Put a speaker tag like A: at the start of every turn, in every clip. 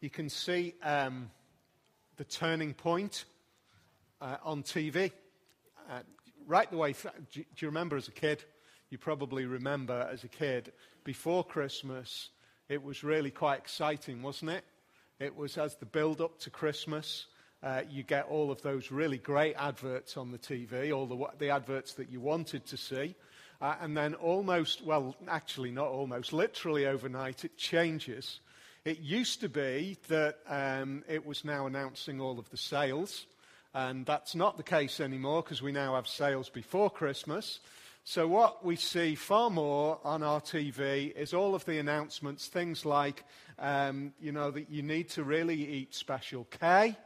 A: you can see um, the turning point uh, on TV. Uh, right the way, do you remember as a kid? You probably remember as a kid, before Christmas, it was really quite exciting, wasn't it? It was as the build up to Christmas. Uh, you get all of those really great adverts on the TV, all the, the adverts that you wanted to see. Uh, and then almost, well, actually not almost, literally overnight, it changes. It used to be that um, it was now announcing all of the sales, and that's not the case anymore because we now have sales before Christmas. So, what we see far more on our TV is all of the announcements, things like, um, you know, that you need to really eat Special K.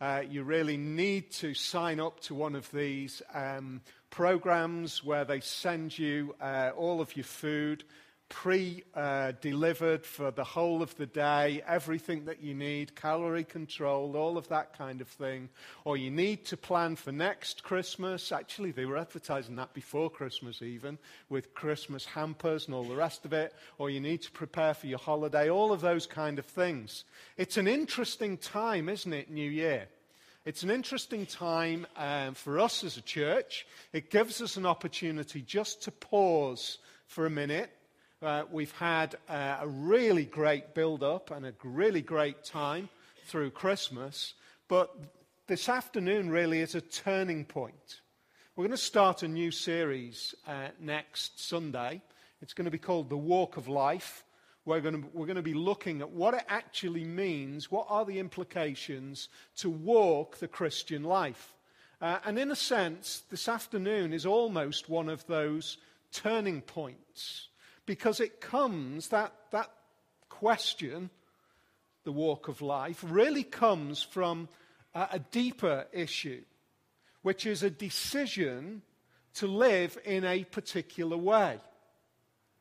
A: Uh, you really need to sign up to one of these um, programs where they send you uh, all of your food pre uh, delivered for the whole of the day, everything that you need, calorie controlled, all of that kind of thing. Or you need to plan for next Christmas. Actually, they were advertising that before Christmas, even, with Christmas hampers and all the rest of it. Or you need to prepare for your holiday, all of those kind of things. It's an interesting time, isn't it, New Year? It's an interesting time um, for us as a church. It gives us an opportunity just to pause for a minute. Uh, we've had uh, a really great build up and a really great time through Christmas, but this afternoon really is a turning point. We're going to start a new series uh, next Sunday. It's going to be called The Walk of Life we're going, to, we're going to be looking at what it actually means, what are the implications to walk the Christian life. Uh, and in a sense, this afternoon is almost one of those turning points because it comes, that, that question, the walk of life, really comes from a, a deeper issue, which is a decision to live in a particular way.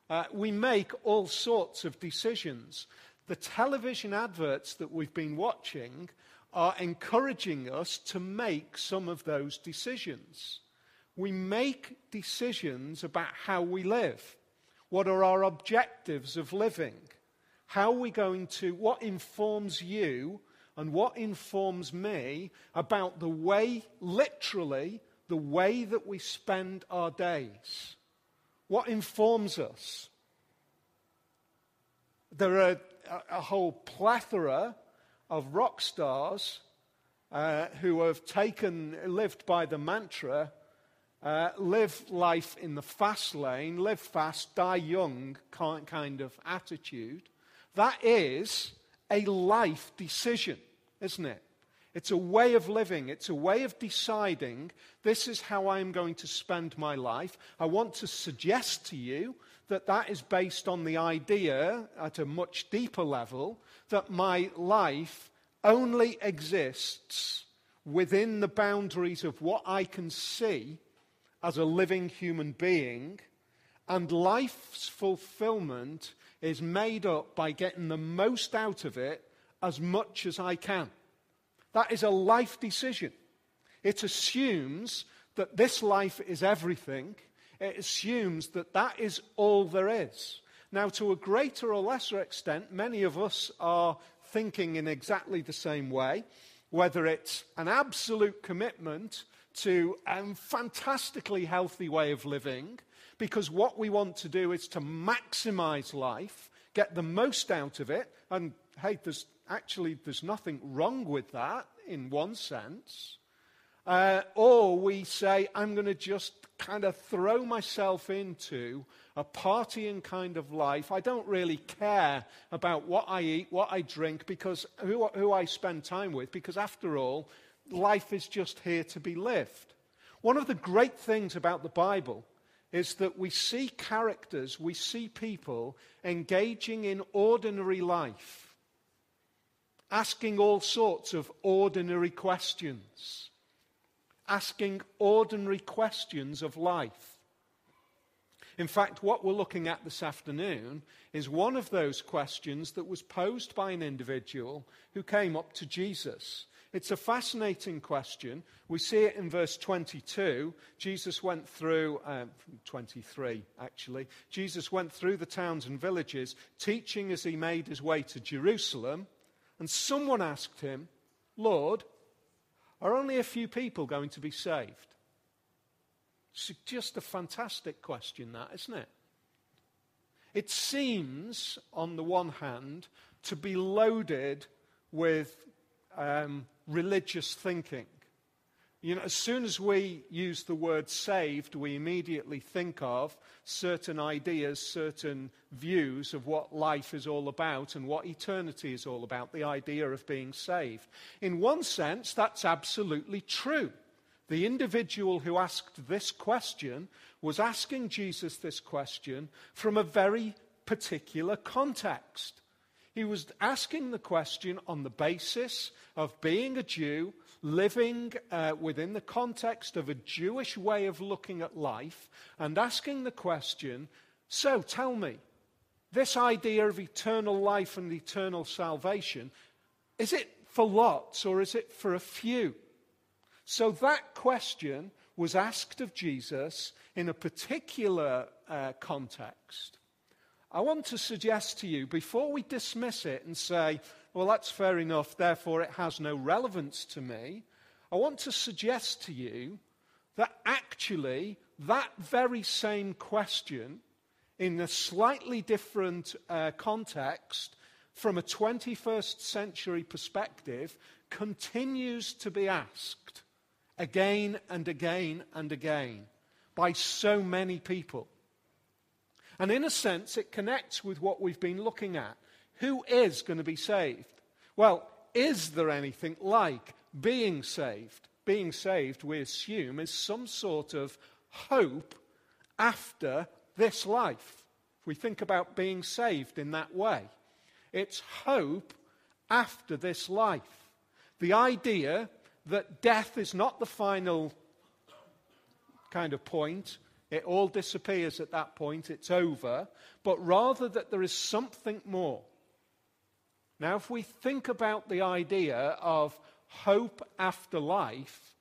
A: Uh, we make all sorts of decisions. The television adverts that we've been watching are encouraging us to make some of those decisions. We make decisions about how we live. What are our objectives of living? How are we going to, what informs you and what informs me about the way, literally, the way that we spend our days? What informs us? There are a, a whole plethora of rock stars uh, who have taken, lived by the mantra uh, live life in the fast lane, live fast, die young kind of attitude. That is a life decision, isn't it? It's a way of living. It's a way of deciding this is how I'm going to spend my life. I want to suggest to you that that is based on the idea at a much deeper level that my life only exists within the boundaries of what I can see as a living human being, and life's fulfillment is made up by getting the most out of it as much as I can. That is a life decision. It assumes that this life is everything. It assumes that that is all there is. Now, to a greater or lesser extent, many of us are thinking in exactly the same way, whether it's an absolute commitment to a fantastically healthy way of living, because what we want to do is to maximize life, get the most out of it, and hey, there's actually, there's nothing wrong with that in one sense. Uh, or we say, I'm going to just kind of throw myself into a partying kind of life. I don't really care about what I eat, what I drink, because who, who I spend time with, because after all, life is just here to be lived. One of the great things about the Bible is that we see characters, we see people engaging in ordinary life asking all sorts of ordinary questions, asking ordinary questions of life. In fact, what we're looking at this afternoon is one of those questions that was posed by an individual who came up to Jesus. It's a fascinating question. We see it in verse 22. Jesus went through, um, 23 actually. Jesus went through the towns and villages, teaching as he made his way to Jerusalem. And someone asked him, Lord, are only a few people going to be saved? It's just a fantastic question, that, isn't it? It seems, on the one hand, to be loaded with um, religious thinking. You know, as soon as we use the word saved, we immediately think of certain ideas, certain views of what life is all about and what eternity is all about, the idea of being saved. In one sense, that's absolutely true. The individual who asked this question was asking Jesus this question from a very particular context. He was asking the question on the basis of being a Jew, living uh, within the context of a Jewish way of looking at life, and asking the question so tell me, this idea of eternal life and eternal salvation, is it for lots or is it for a few? So that question was asked of Jesus in a particular uh, context. I want to suggest to you, before we dismiss it and say, well, that's fair enough, therefore it has no relevance to me, I want to suggest to you that actually that very same question, in a slightly different uh, context, from a 21st century perspective, continues to be asked again and again and again by so many people. And in a sense, it connects with what we've been looking at. Who is going to be saved? Well, is there anything like being saved? Being saved, we assume, is some sort of hope after this life. If we think about being saved in that way, it's hope after this life. The idea that death is not the final kind of point, it all disappears at that point, it's over, but rather that there is something more. Now, if we think about the idea of hope after life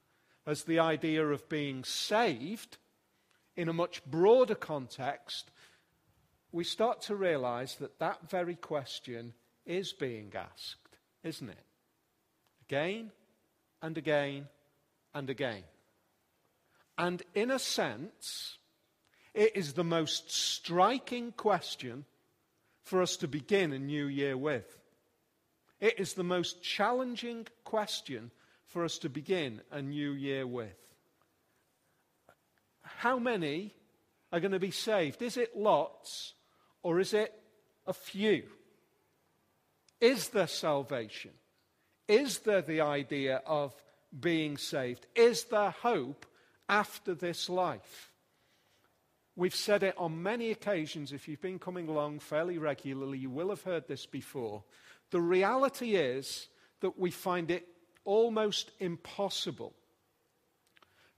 A: as the idea of being saved in a much broader context, we start to realize that that very question is being asked, isn't it? Again and again and again. And in a sense, it is the most striking question for us to begin a new year with. It is the most challenging question for us to begin a new year with. How many are going to be saved? Is it lots or is it a few? Is there salvation? Is there the idea of being saved? Is there hope after this life? We've said it on many occasions. If you've been coming along fairly regularly, you will have heard this before. The reality is that we find it almost impossible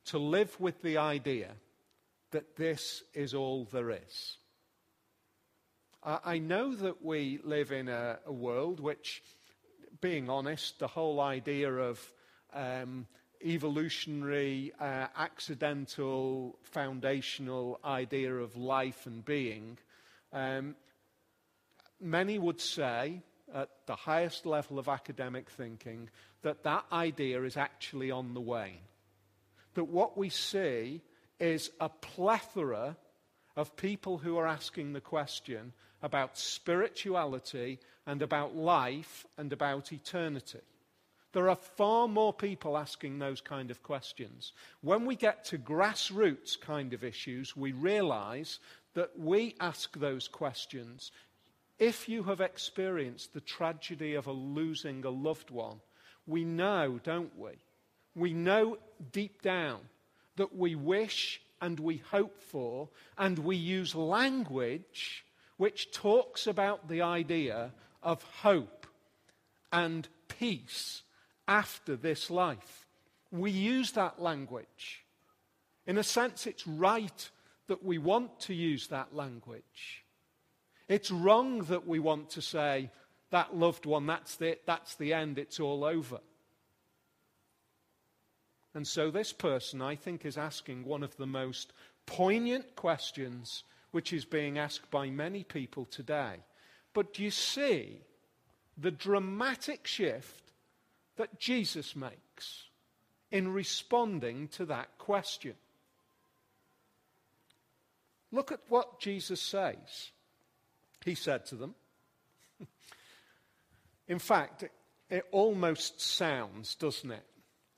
A: to live with the idea that this is all there is. I know that we live in a, a world which, being honest, the whole idea of um, evolutionary, uh, accidental, foundational idea of life and being, um, many would say, at the highest level of academic thinking, that that idea is actually on the wane. That what we see is a plethora of people who are asking the question about spirituality and about life and about eternity. There are far more people asking those kind of questions. When we get to grassroots kind of issues, we realize that we ask those questions. If you have experienced the tragedy of a losing a loved one, we know, don't we? We know deep down that we wish and we hope for, and we use language which talks about the idea of hope and peace after this life. We use that language. In a sense, it's right that we want to use that language. It's wrong that we want to say, that loved one, that's the, that's the end, it's all over. And so this person, I think, is asking one of the most poignant questions which is being asked by many people today. But do you see the dramatic shift that Jesus makes in responding to that question. Look at what Jesus says. He said to them, in fact, it almost sounds, doesn't it,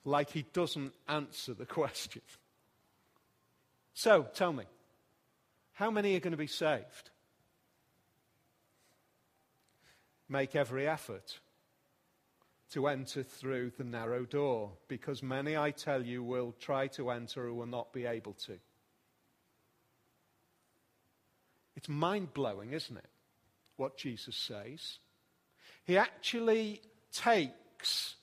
A: like he doesn't answer the question. So, tell me, how many are going to be saved? Make every effort to enter through the narrow door, because many, I tell you, will try to enter or will not be able to. It's mind blowing, isn't it? What Jesus says. He actually takes,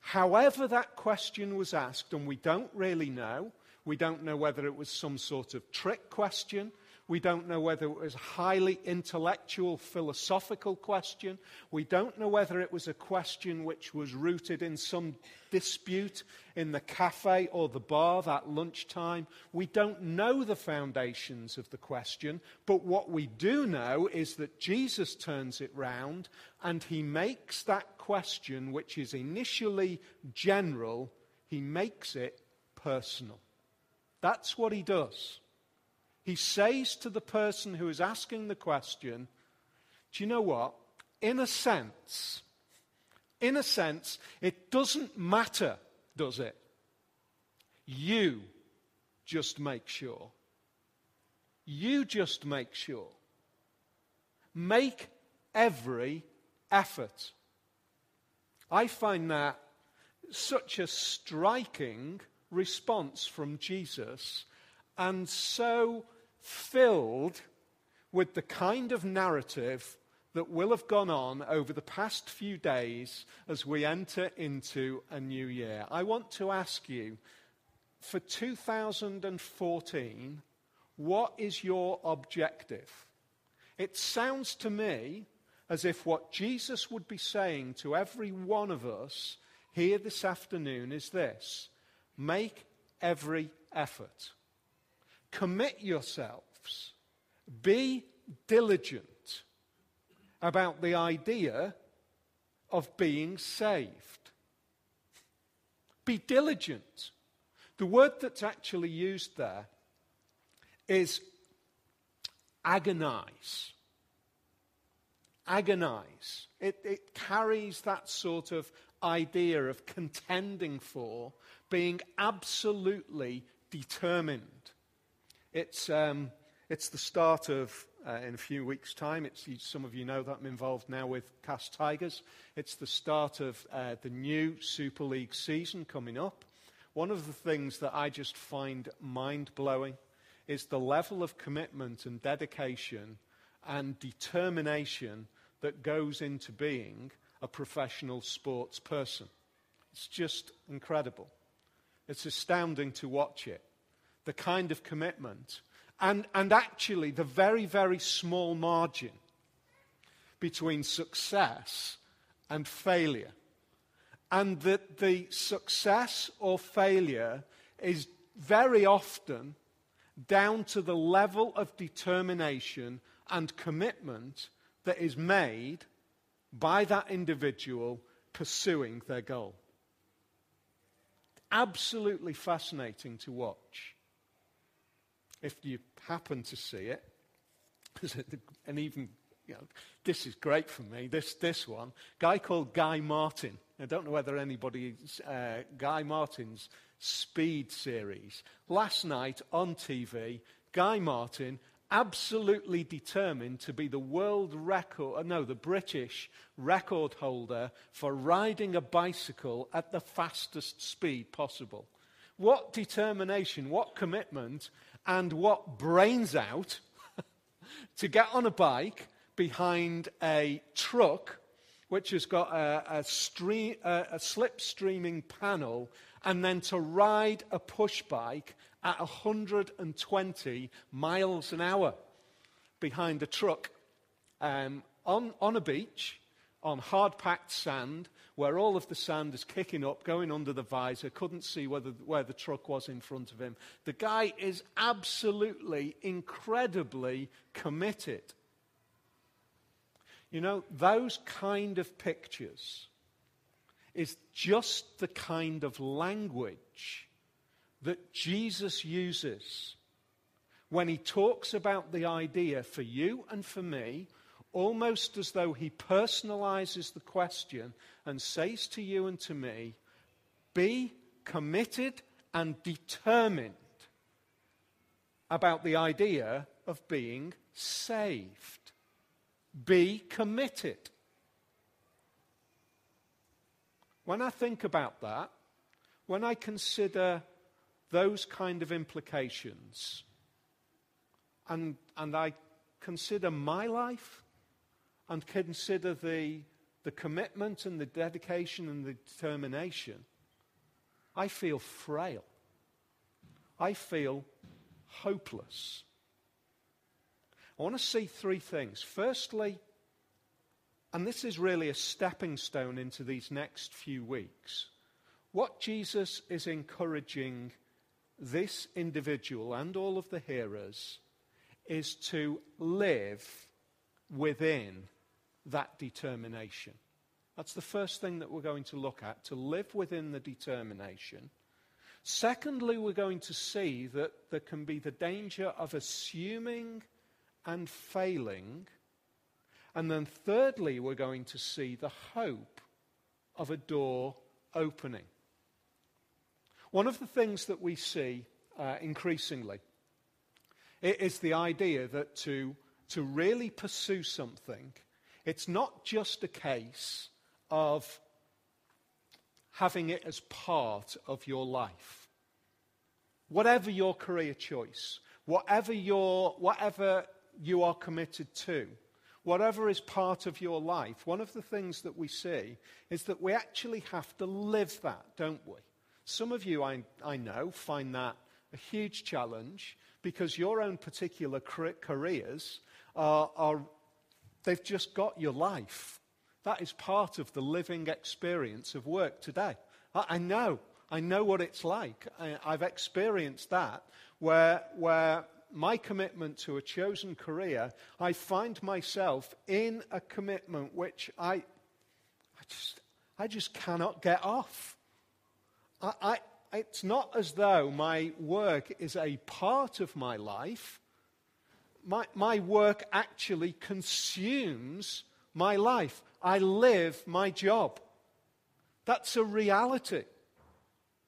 A: however that question was asked, and we don't really know. We don't know whether it was some sort of trick question. We don't know whether it was a highly intellectual, philosophical question. We don't know whether it was a question which was rooted in some dispute in the cafe or the bar that lunchtime. We don't know the foundations of the question, but what we do know is that Jesus turns it round and he makes that question, which is initially general, he makes it personal. That's what he does he says to the person who is asking the question, Do you know what? In a sense, in a sense, it doesn't matter, does it? You just make sure. You just make sure. Make every effort. I find that such a striking response from Jesus and so filled with the kind of narrative that will have gone on over the past few days as we enter into a new year. I want to ask you for 2014, what is your objective? It sounds to me as if what Jesus would be saying to every one of us here this afternoon is this make every effort. Commit yourselves. Be diligent about the idea of being saved. Be diligent. The word that's actually used there is agonize. Agonize. It, it carries that sort of idea of contending for, being absolutely determined. It's, um, it's the start of, uh, in a few weeks' time, it's, some of you know that I'm involved now with Cas Tigers. It's the start of uh, the new Super League season coming up. One of the things that I just find mind blowing is the level of commitment and dedication and determination that goes into being a professional sports person. It's just incredible. It's astounding to watch it the kind of commitment, and, and actually the very, very small margin between success and failure. And that the success or failure is very often down to the level of determination and commitment that is made by that individual pursuing their goal. Absolutely fascinating to watch if you happen to see it, and even, you know, this is great for me, this, this one, guy called Guy Martin. I don't know whether anybody's, uh, Guy Martin's Speed series. Last night on TV, Guy Martin absolutely determined to be the world record, uh, no, the British record holder for riding a bicycle at the fastest speed possible. What determination, what commitment, and what brains out to get on a bike behind a truck which has got a, a, stream, a, a slipstreaming panel and then to ride a push bike at 120 miles an hour behind a truck um, on, on a beach on hard packed sand where all of the sand is kicking up, going under the visor, couldn't see whether, where the truck was in front of him. The guy is absolutely, incredibly committed. You know, those kind of pictures is just the kind of language that Jesus uses when he talks about the idea for you and for me, almost as though he personalizes the question and says to you and to me, be committed and determined about the idea of being saved. Be committed. When I think about that, when I consider those kind of implications, and, and I consider my life and consider the, the commitment and the dedication and the determination, I feel frail. I feel hopeless. I want to see three things. Firstly, and this is really a stepping stone into these next few weeks, what Jesus is encouraging this individual and all of the hearers is to live within that determination. That's the first thing that we're going to look at, to live within the determination. Secondly, we're going to see that there can be the danger of assuming and failing. And then thirdly, we're going to see the hope of a door opening. One of the things that we see uh, increasingly is the idea that to, to really pursue something, it's not just a case of having it as part of your life. Whatever your career choice, whatever, your, whatever you are committed to, whatever is part of your life, one of the things that we see is that we actually have to live that, don't we? Some of you, I, I know, find that a huge challenge because your own particular careers are, are they've just got your life. That is part of the living experience of work today. I, I know. I know what it's like. I, I've experienced that where, where my commitment to a chosen career, I find myself in a commitment which I, I, just, I just cannot get off. I, I, it's not as though my work is a part of my life. My, my work actually consumes my life. I live my job. That's a reality.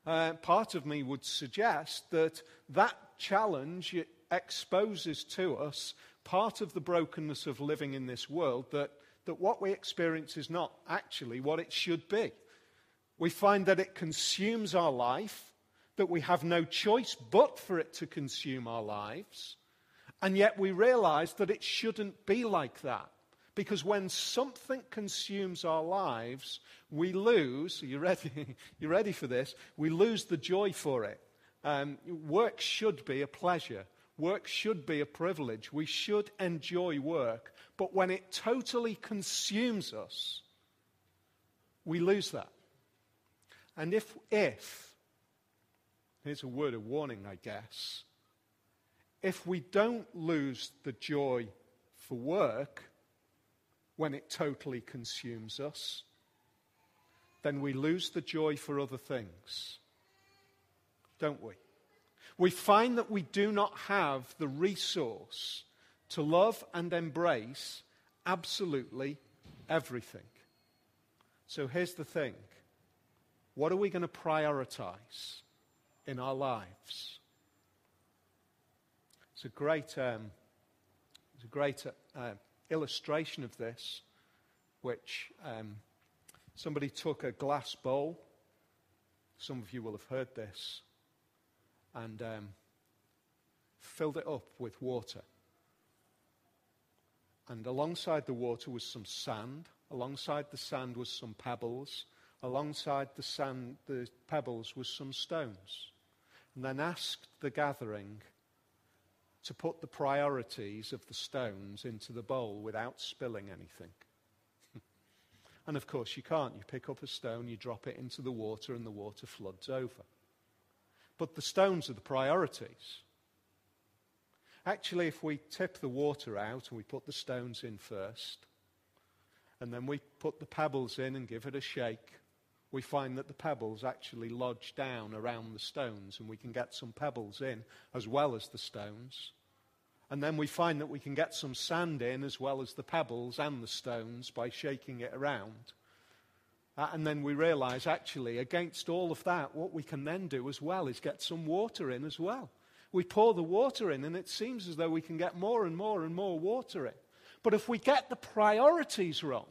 A: Uh, part of me would suggest that that challenge exposes to us part of the brokenness of living in this world, that, that what we experience is not actually what it should be. We find that it consumes our life, that we have no choice but for it to consume our lives, and yet we realize that it shouldn't be like that. Because when something consumes our lives, we lose, you ready, you ready for this? We lose the joy for it. Um, work should be a pleasure. Work should be a privilege. We should enjoy work. But when it totally consumes us, we lose that. And if, if, here's a word of warning, I guess, if we don't lose the joy for work, when it totally consumes us, then we lose the joy for other things, don't we? We find that we do not have the resource to love and embrace absolutely everything. So here's the thing what are we going to prioritize in our lives? It's a great, um, it's a great uh, illustration of this, which um, somebody took a glass bowl. Some of you will have heard this. And um, filled it up with water. And alongside the water was some sand. Alongside the sand was some pebbles. Alongside the sand, the pebbles was some stones. And then asked the gathering to put the priorities of the stones into the bowl without spilling anything. and of course, you can't. You pick up a stone, you drop it into the water, and the water floods over. But the stones are the priorities. Actually, if we tip the water out and we put the stones in first, and then we put the pebbles in and give it a shake, we find that the pebbles actually lodge down around the stones, and we can get some pebbles in as well as the stones. And then we find that we can get some sand in as well as the pebbles and the stones by shaking it around. Uh, and then we realize, actually, against all of that, what we can then do as well is get some water in as well. We pour the water in, and it seems as though we can get more and more and more water in. But if we get the priorities wrong,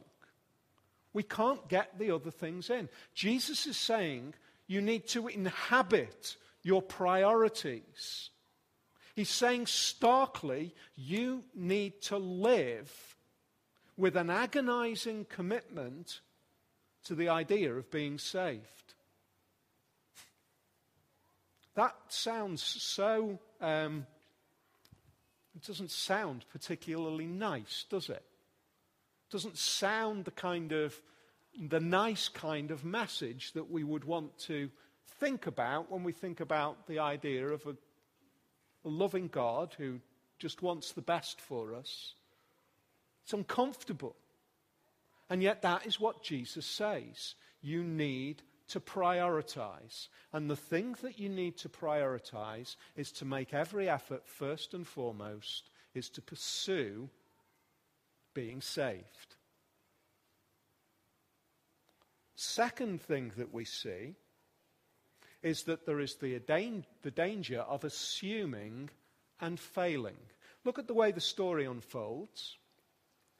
A: we can't get the other things in. Jesus is saying you need to inhabit your priorities. He's saying starkly, you need to live with an agonizing commitment to the idea of being saved. That sounds so, um, it doesn't sound particularly nice, does it? doesn't sound the kind of the nice kind of message that we would want to think about when we think about the idea of a, loving God who just wants the best for us. It's uncomfortable. And yet, that is what Jesus says. You need to prioritize. And the thing that you need to prioritize is to make every effort, first and foremost, is to pursue being saved. Second thing that we see is that there is the, the danger of assuming and failing. Look at the way the story unfolds.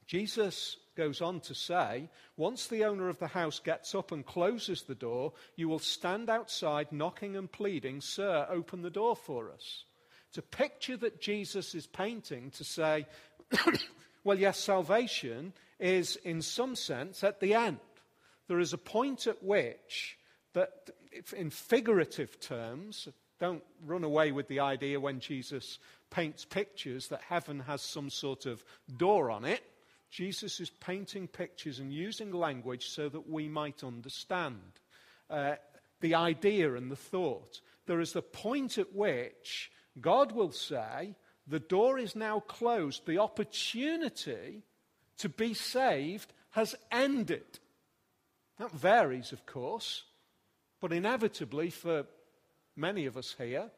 A: Jesus goes on to say, Once the owner of the house gets up and closes the door, you will stand outside knocking and pleading, Sir, open the door for us. It's a picture that Jesus is painting to say, Well, yes, salvation is in some sense at the end. There is a point at which, that in figurative terms, don't run away with the idea when Jesus paints pictures that heaven has some sort of door on it. Jesus is painting pictures and using language so that we might understand uh, the idea and the thought. There is the point at which God will say, the door is now closed. The opportunity to be saved has ended. That varies, of course, but inevitably for many of us here,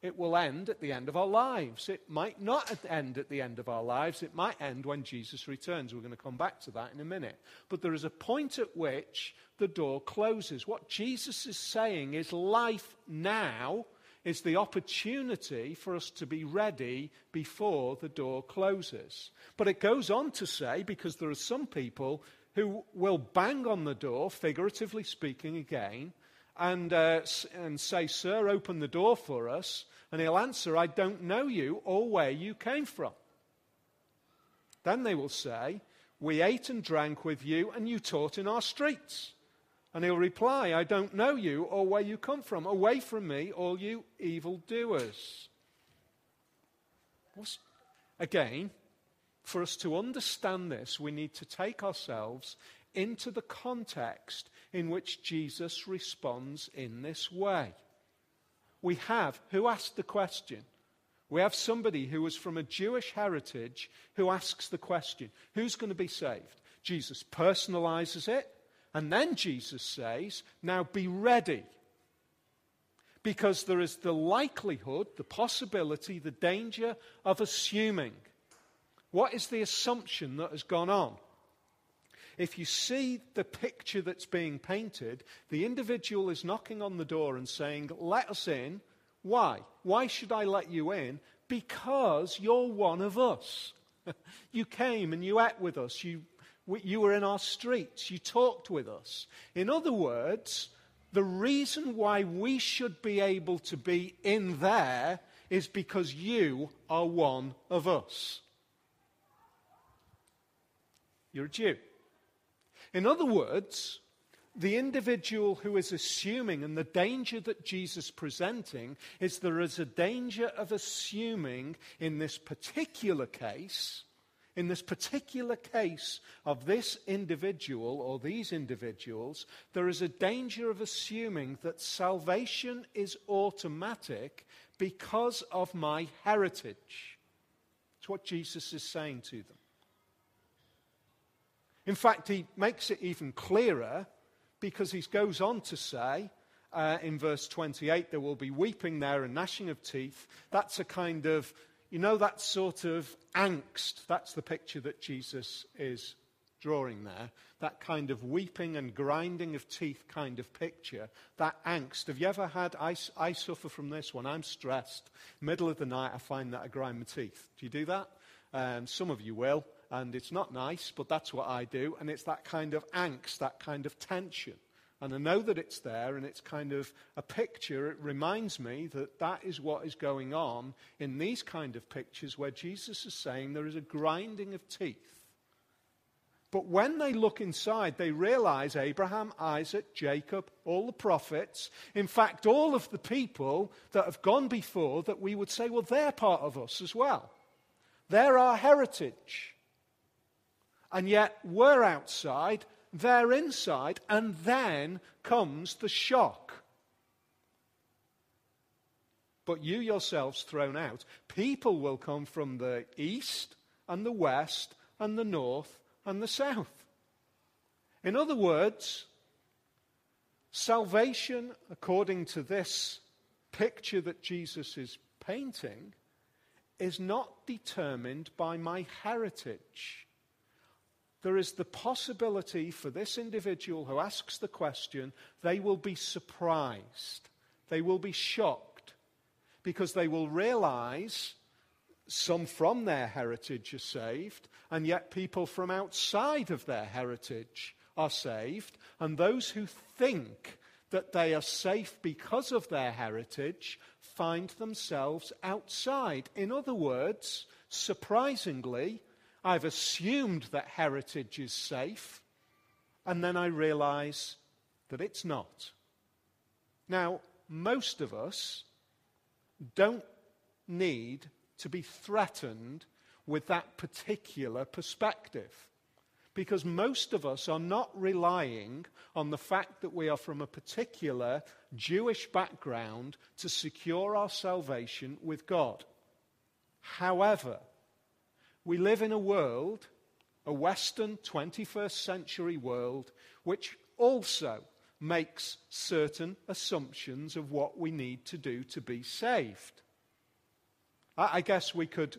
A: it will end at the end of our lives. It might not end at the end of our lives. It might end when Jesus returns. We're going to come back to that in a minute. But there is a point at which the door closes. What Jesus is saying is life now is the opportunity for us to be ready before the door closes. But it goes on to say, because there are some people who will bang on the door, figuratively speaking again, and, uh, and say, Sir, open the door for us. And he'll answer, I don't know you or where you came from. Then they will say, We ate and drank with you, and you taught in our streets. And he'll reply, I don't know you or where you come from. Away from me, all you evildoers. Again, for us to understand this, we need to take ourselves into the context in which Jesus responds in this way. We have, who asked the question? We have somebody who was from a Jewish heritage who asks the question who's going to be saved? Jesus personalizes it. And then Jesus says, Now be ready. Because there is the likelihood, the possibility, the danger of assuming. What is the assumption that has gone on? If you see the picture that's being painted, the individual is knocking on the door and saying, Let us in. Why? Why should I let you in? Because you're one of us. you came and you ate with us. You you were in our streets. You talked with us. In other words, the reason why we should be able to be in there is because you are one of us. You're a Jew. In other words, the individual who is assuming, and the danger that Jesus is presenting, is there is a danger of assuming in this particular case in this particular case of this individual or these individuals, there is a danger of assuming that salvation is automatic because of my heritage. It's what Jesus is saying to them. In fact, he makes it even clearer because he goes on to say uh, in verse 28 there will be weeping there and gnashing of teeth. That's a kind of, you know, that sort of angst. That's the picture that Jesus is drawing there. That kind of weeping and grinding of teeth kind of picture. That angst. Have you ever had, I, I suffer from this when I'm stressed. Middle of the night, I find that I grind my teeth. Do you do that? Um, some of you will. And it's not nice, but that's what I do. And it's that kind of angst, that kind of tension. And I know that it's there, and it's kind of a picture. It reminds me that that is what is going on in these kind of pictures where Jesus is saying there is a grinding of teeth. But when they look inside, they realize Abraham, Isaac, Jacob, all the prophets, in fact, all of the people that have gone before, that we would say, well, they're part of us as well. They're our heritage. And yet we're outside they're inside, and then comes the shock. But you yourselves thrown out. People will come from the east and the west and the north and the south. In other words, salvation, according to this picture that Jesus is painting, is not determined by my heritage there is the possibility for this individual who asks the question, they will be surprised. They will be shocked because they will realize some from their heritage are saved, and yet people from outside of their heritage are saved. And those who think that they are safe because of their heritage find themselves outside. In other words, surprisingly, I've assumed that heritage is safe, and then I realize that it's not. Now, most of us don't need to be threatened with that particular perspective. Because most of us are not relying on the fact that we are from a particular Jewish background to secure our salvation with God. However, we live in a world, a Western 21st century world, which also makes certain assumptions of what we need to do to be saved. I, guess we could,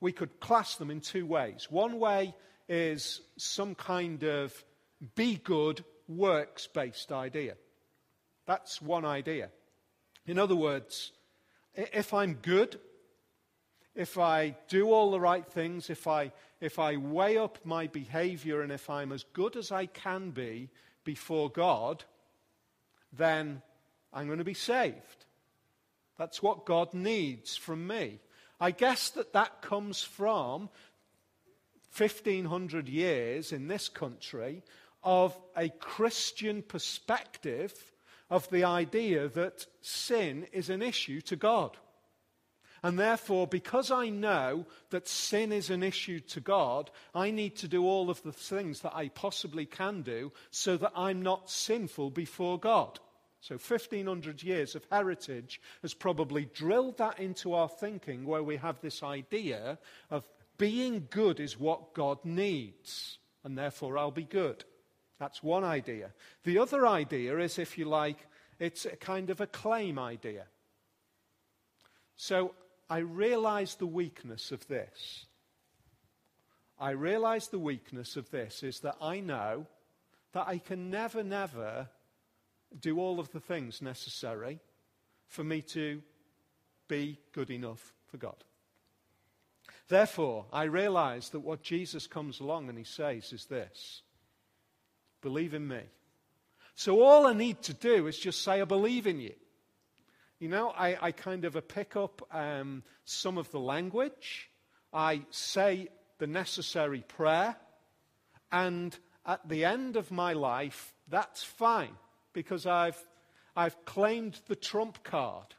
A: we could class them in two ways. One way is some kind of be good, works based idea. That's one idea. In other words, if I'm good, if I do all the right things, if I, if I weigh up my behavior, and if I'm as good as I can be before God, then I'm going to be saved. That's what God needs from me. I guess that that comes from 1500 years in this country of a Christian perspective of the idea that sin is an issue to God. And therefore, because I know that sin is an issue to God, I need to do all of the things that I possibly can do so that I'm not sinful before God. So 1500 years of heritage has probably drilled that into our thinking where we have this idea of being good is what God needs, and therefore I'll be good. That's one idea. The other idea is, if you like, it's a kind of a claim idea. So I realize the weakness of this. I realize the weakness of this is that I know that I can never, never do all of the things necessary for me to be good enough for God. Therefore, I realize that what Jesus comes along and he says is this believe in me. So all I need to do is just say, I believe in you. You know, I, I kind of pick up um, some of the language, I say the necessary prayer, and at the end of my life, that's fine because I've, I've claimed the trump card.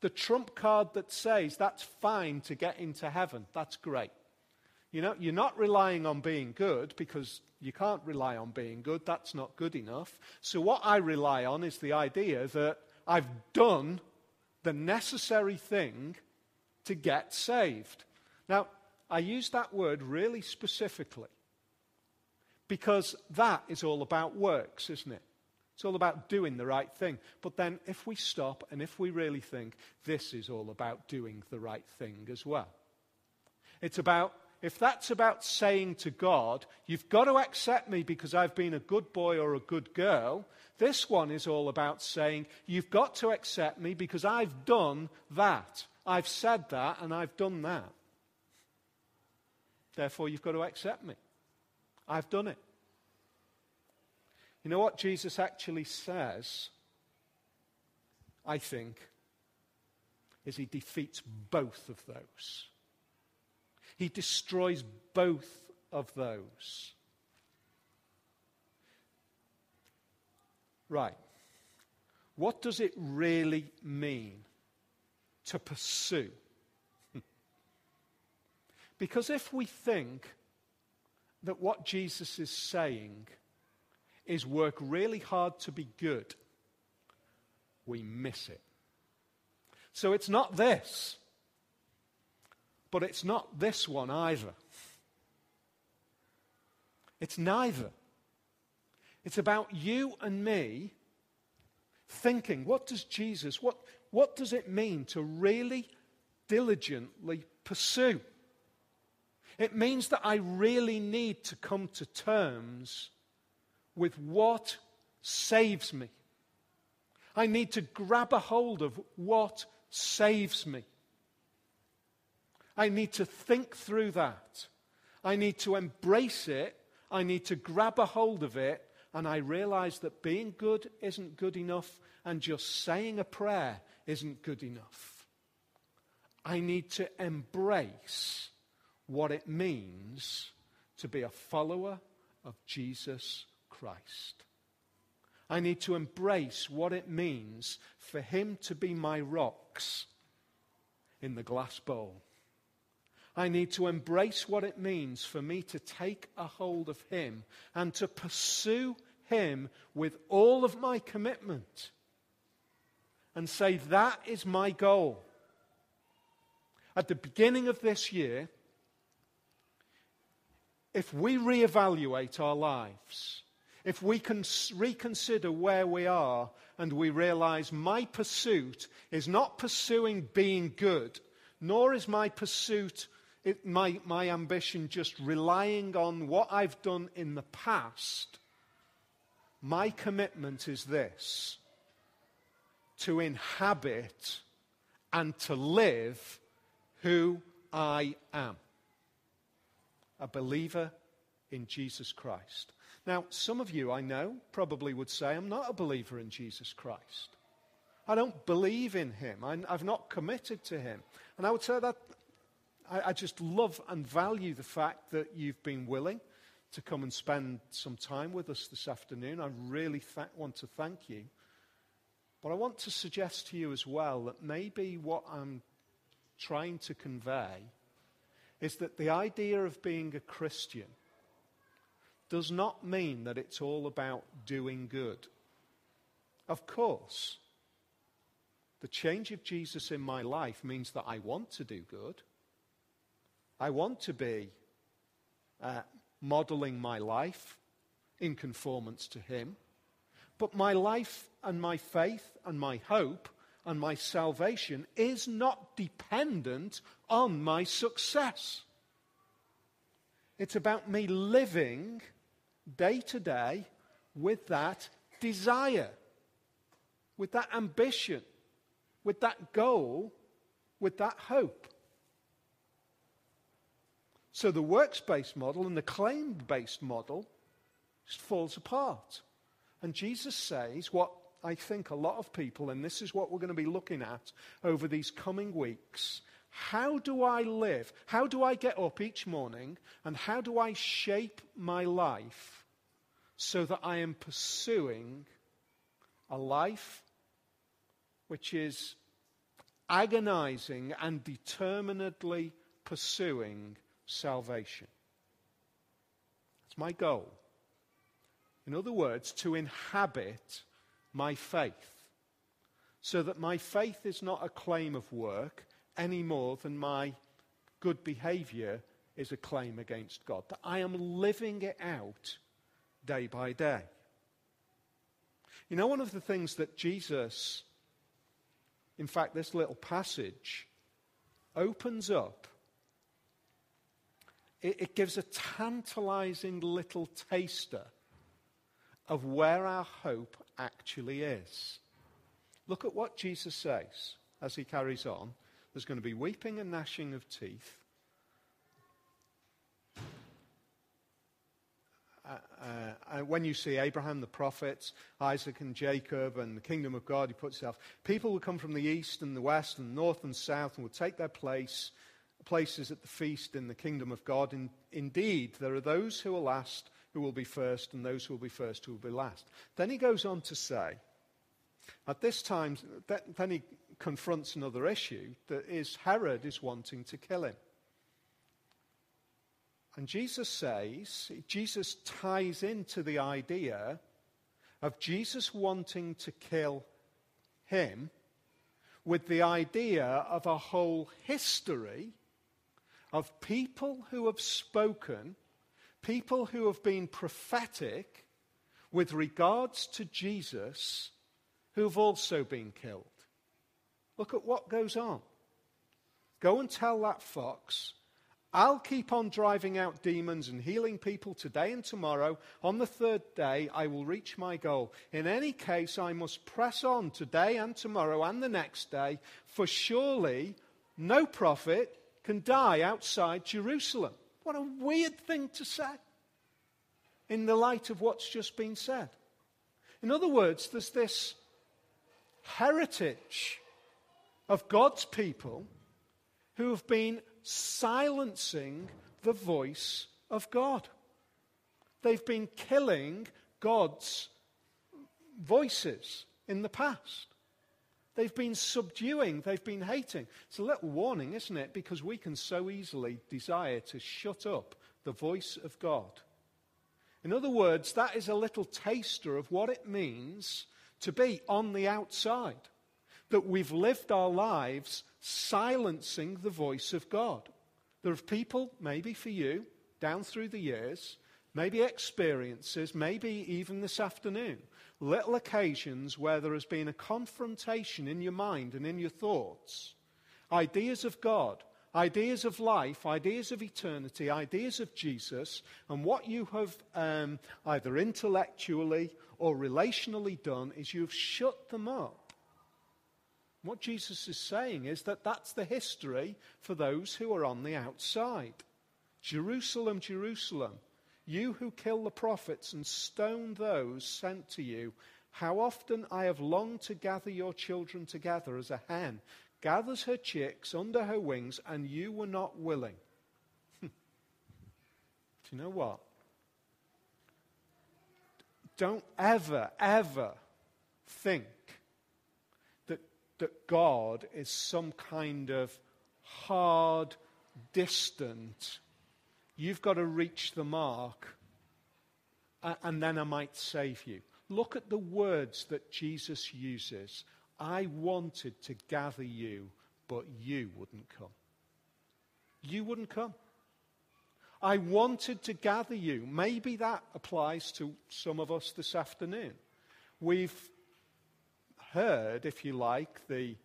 A: The trump card that says that's fine to get into heaven. That's great. You know, you're not relying on being good because you can't rely on being good. That's not good enough. So, what I rely on is the idea that I've done the necessary thing to get saved. Now, I use that word really specifically Because that is all about works, isn't it? It's all about doing the right thing. But then, if we stop and if we really think, this is all about doing the right thing as well. It's about, if that's about saying to God, you've got to accept me because I've been a good boy or a good girl, this one is all about saying, you've got to accept me because I've done that. I've said that and I've done that. Therefore, you've got to accept me. I've done it. You know what Jesus actually says, I think, is he defeats both of those. He destroys both of those. Right. What does it really mean to pursue? because if we think that what Jesus is saying is work really hard to be good, we miss it. So it's not this, but it's not this one either. It's neither. It's about you and me thinking, what does Jesus, what, what does it mean to really diligently pursue? It means that I really need to come to terms with what saves me. I need to grab a hold of what saves me. I need to think through that. I need to embrace it. I need to grab a hold of it. And I realize that being good isn't good enough, and just saying a prayer isn't good enough. I need to embrace what it means to be a follower of Jesus Christ. I need to embrace what it means for Him to be my rocks in the glass bowl. I need to embrace what it means for me to take a hold of Him and to pursue Him with all of my commitment and say, That is my goal. At the beginning of this year, if we reevaluate our lives, if we can reconsider where we are and we realize my pursuit is not pursuing being good, nor is my pursuit, it, my, my ambition just relying on what I've done in the past, my commitment is this to inhabit and to live who I am a believer in Jesus Christ. Now, some of you I know probably would say, I'm not a believer in Jesus Christ. I don't believe in him. I, have not committed to him. And I would say that I, I just love and value the fact that you've been willing to come and spend some time with us this afternoon. I really th- want to thank you. But I want to suggest to you as well that maybe what I'm trying to convey is that the idea of being a Christian does not mean that it's all about doing good. Of course, the change of Jesus in my life means that I want to do good. I want to be uh, modeling my life in conformance to Him. But my life and my faith and my hope and my salvation is not dependent on my success. It's about me living day to day with that desire, with that ambition, with that goal, with that hope. So the works based model and the claim based model just falls apart. And Jesus says what I think a lot of people, and this is what we're going to be looking at over these coming weeks. How do I live? How do I get up each morning? And how do I shape my life so that I am pursuing a life which is agonizing and determinedly pursuing salvation? It's my goal. In other words, to inhabit my faith. So that my faith is not a claim of work any more than my good behavior is a claim against God. That I am living it out day by day. You know, one of the things that Jesus, in fact, this little passage opens up, it, it gives a tantalizing little taster of where our hope actually is. Look at what Jesus says as he carries on. There's going to be weeping and gnashing of teeth. Uh, uh, when you see Abraham, the prophets, Isaac and Jacob, and the kingdom of God, he puts himself, people will come from the east and the west and north and south and will take their place, places at the feast in the kingdom of God. In, indeed, there are those who are last who will be first, and those who will be first who will be last. Then he goes on to say, at this time, then he confronts another issue that is Herod is wanting to kill him. And Jesus says, Jesus ties into the idea of Jesus wanting to kill him with the idea of a whole history of people who have spoken, people who have been prophetic with regards to Jesus, who've also been killed. Look at what goes on. Go and tell that fox I'll keep on driving out demons and healing people today and tomorrow. On the third day, I will reach my goal. In any case, I must press on today and tomorrow and the next day, for surely no prophet can die outside Jerusalem. What a weird thing to say in the light of what's just been said. In other words, there's this heritage of God's people who have been silencing the voice of God. They've been killing God's voices in the past. They've been subduing, they've been hating. It's a little warning, isn't it? Because we can so easily desire to shut up the voice of God. In other words, that is a little taster of what it means to be on the outside that we've lived our lives silencing the voice of God. There are people, maybe for you, down through the years, maybe experiences, maybe even this afternoon, little occasions where there has been a confrontation in your mind and in your thoughts. Ideas of God, ideas of life, ideas of eternity, ideas of Jesus, and what you have um, either intellectually or relationally done is you've shut them up what Jesus is saying is that that's the history for those who are on the outside. Jerusalem, Jerusalem, you who kill the prophets and stone those sent to you, how often I have longed to gather your children together as a hen gathers her chicks under her wings, and you were not willing. Do you know what? Don't ever, ever think that that God is some kind of hard, distant, you've got to reach the mark, and then I might save you. Look at the words that Jesus uses. I wanted to gather you, but you wouldn't come. You wouldn't come. I wanted to gather you. Maybe that applies to some of us this afternoon. We've heard, if you like, the,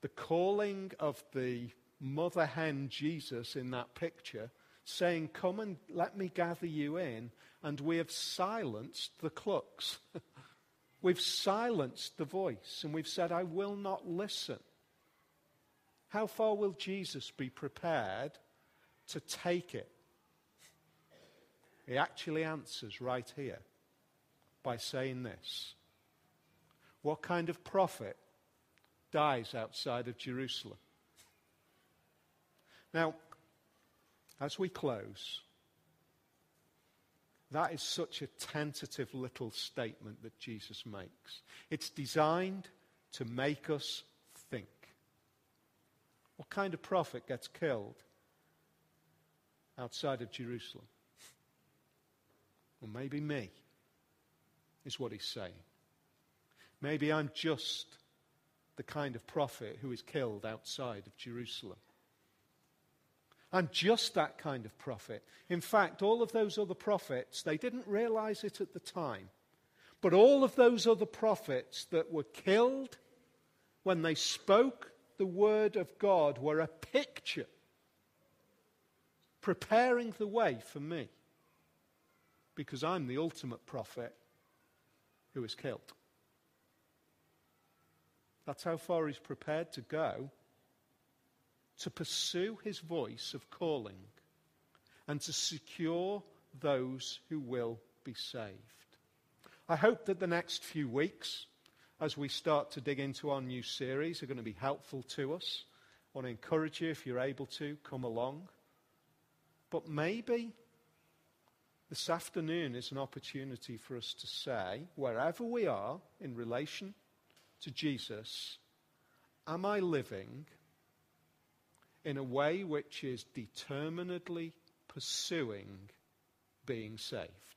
A: the calling of the mother hen Jesus in that picture, saying, Come and let me gather you in. And we have silenced the clucks. we've silenced the voice, and we've said, I will not listen. How far will Jesus be prepared to take it? He actually answers right here by saying this what kind of prophet dies outside of Jerusalem? Now, as we close, that is such a tentative little statement that Jesus makes. It's designed to make us think. What kind of prophet gets killed outside of Jerusalem? Well, maybe me, is what he's saying. Maybe I'm just the kind of prophet who is killed outside of Jerusalem. I'm just that kind of prophet. In fact, all of those other prophets, they didn't realize it at the time. But all of those other prophets that were killed when they spoke the word of God were a picture preparing the way for me because I'm the ultimate prophet who is killed. That's how far he's prepared to go to pursue his voice of calling and to secure those who will be saved. I hope that the next few weeks, as we start to dig into our new series, are going to be helpful to us. I want to encourage you, if you're able to, come along. But maybe this afternoon is an opportunity for us to say, wherever we are in relation to Jesus, am I living in a way which is determinedly pursuing being saved?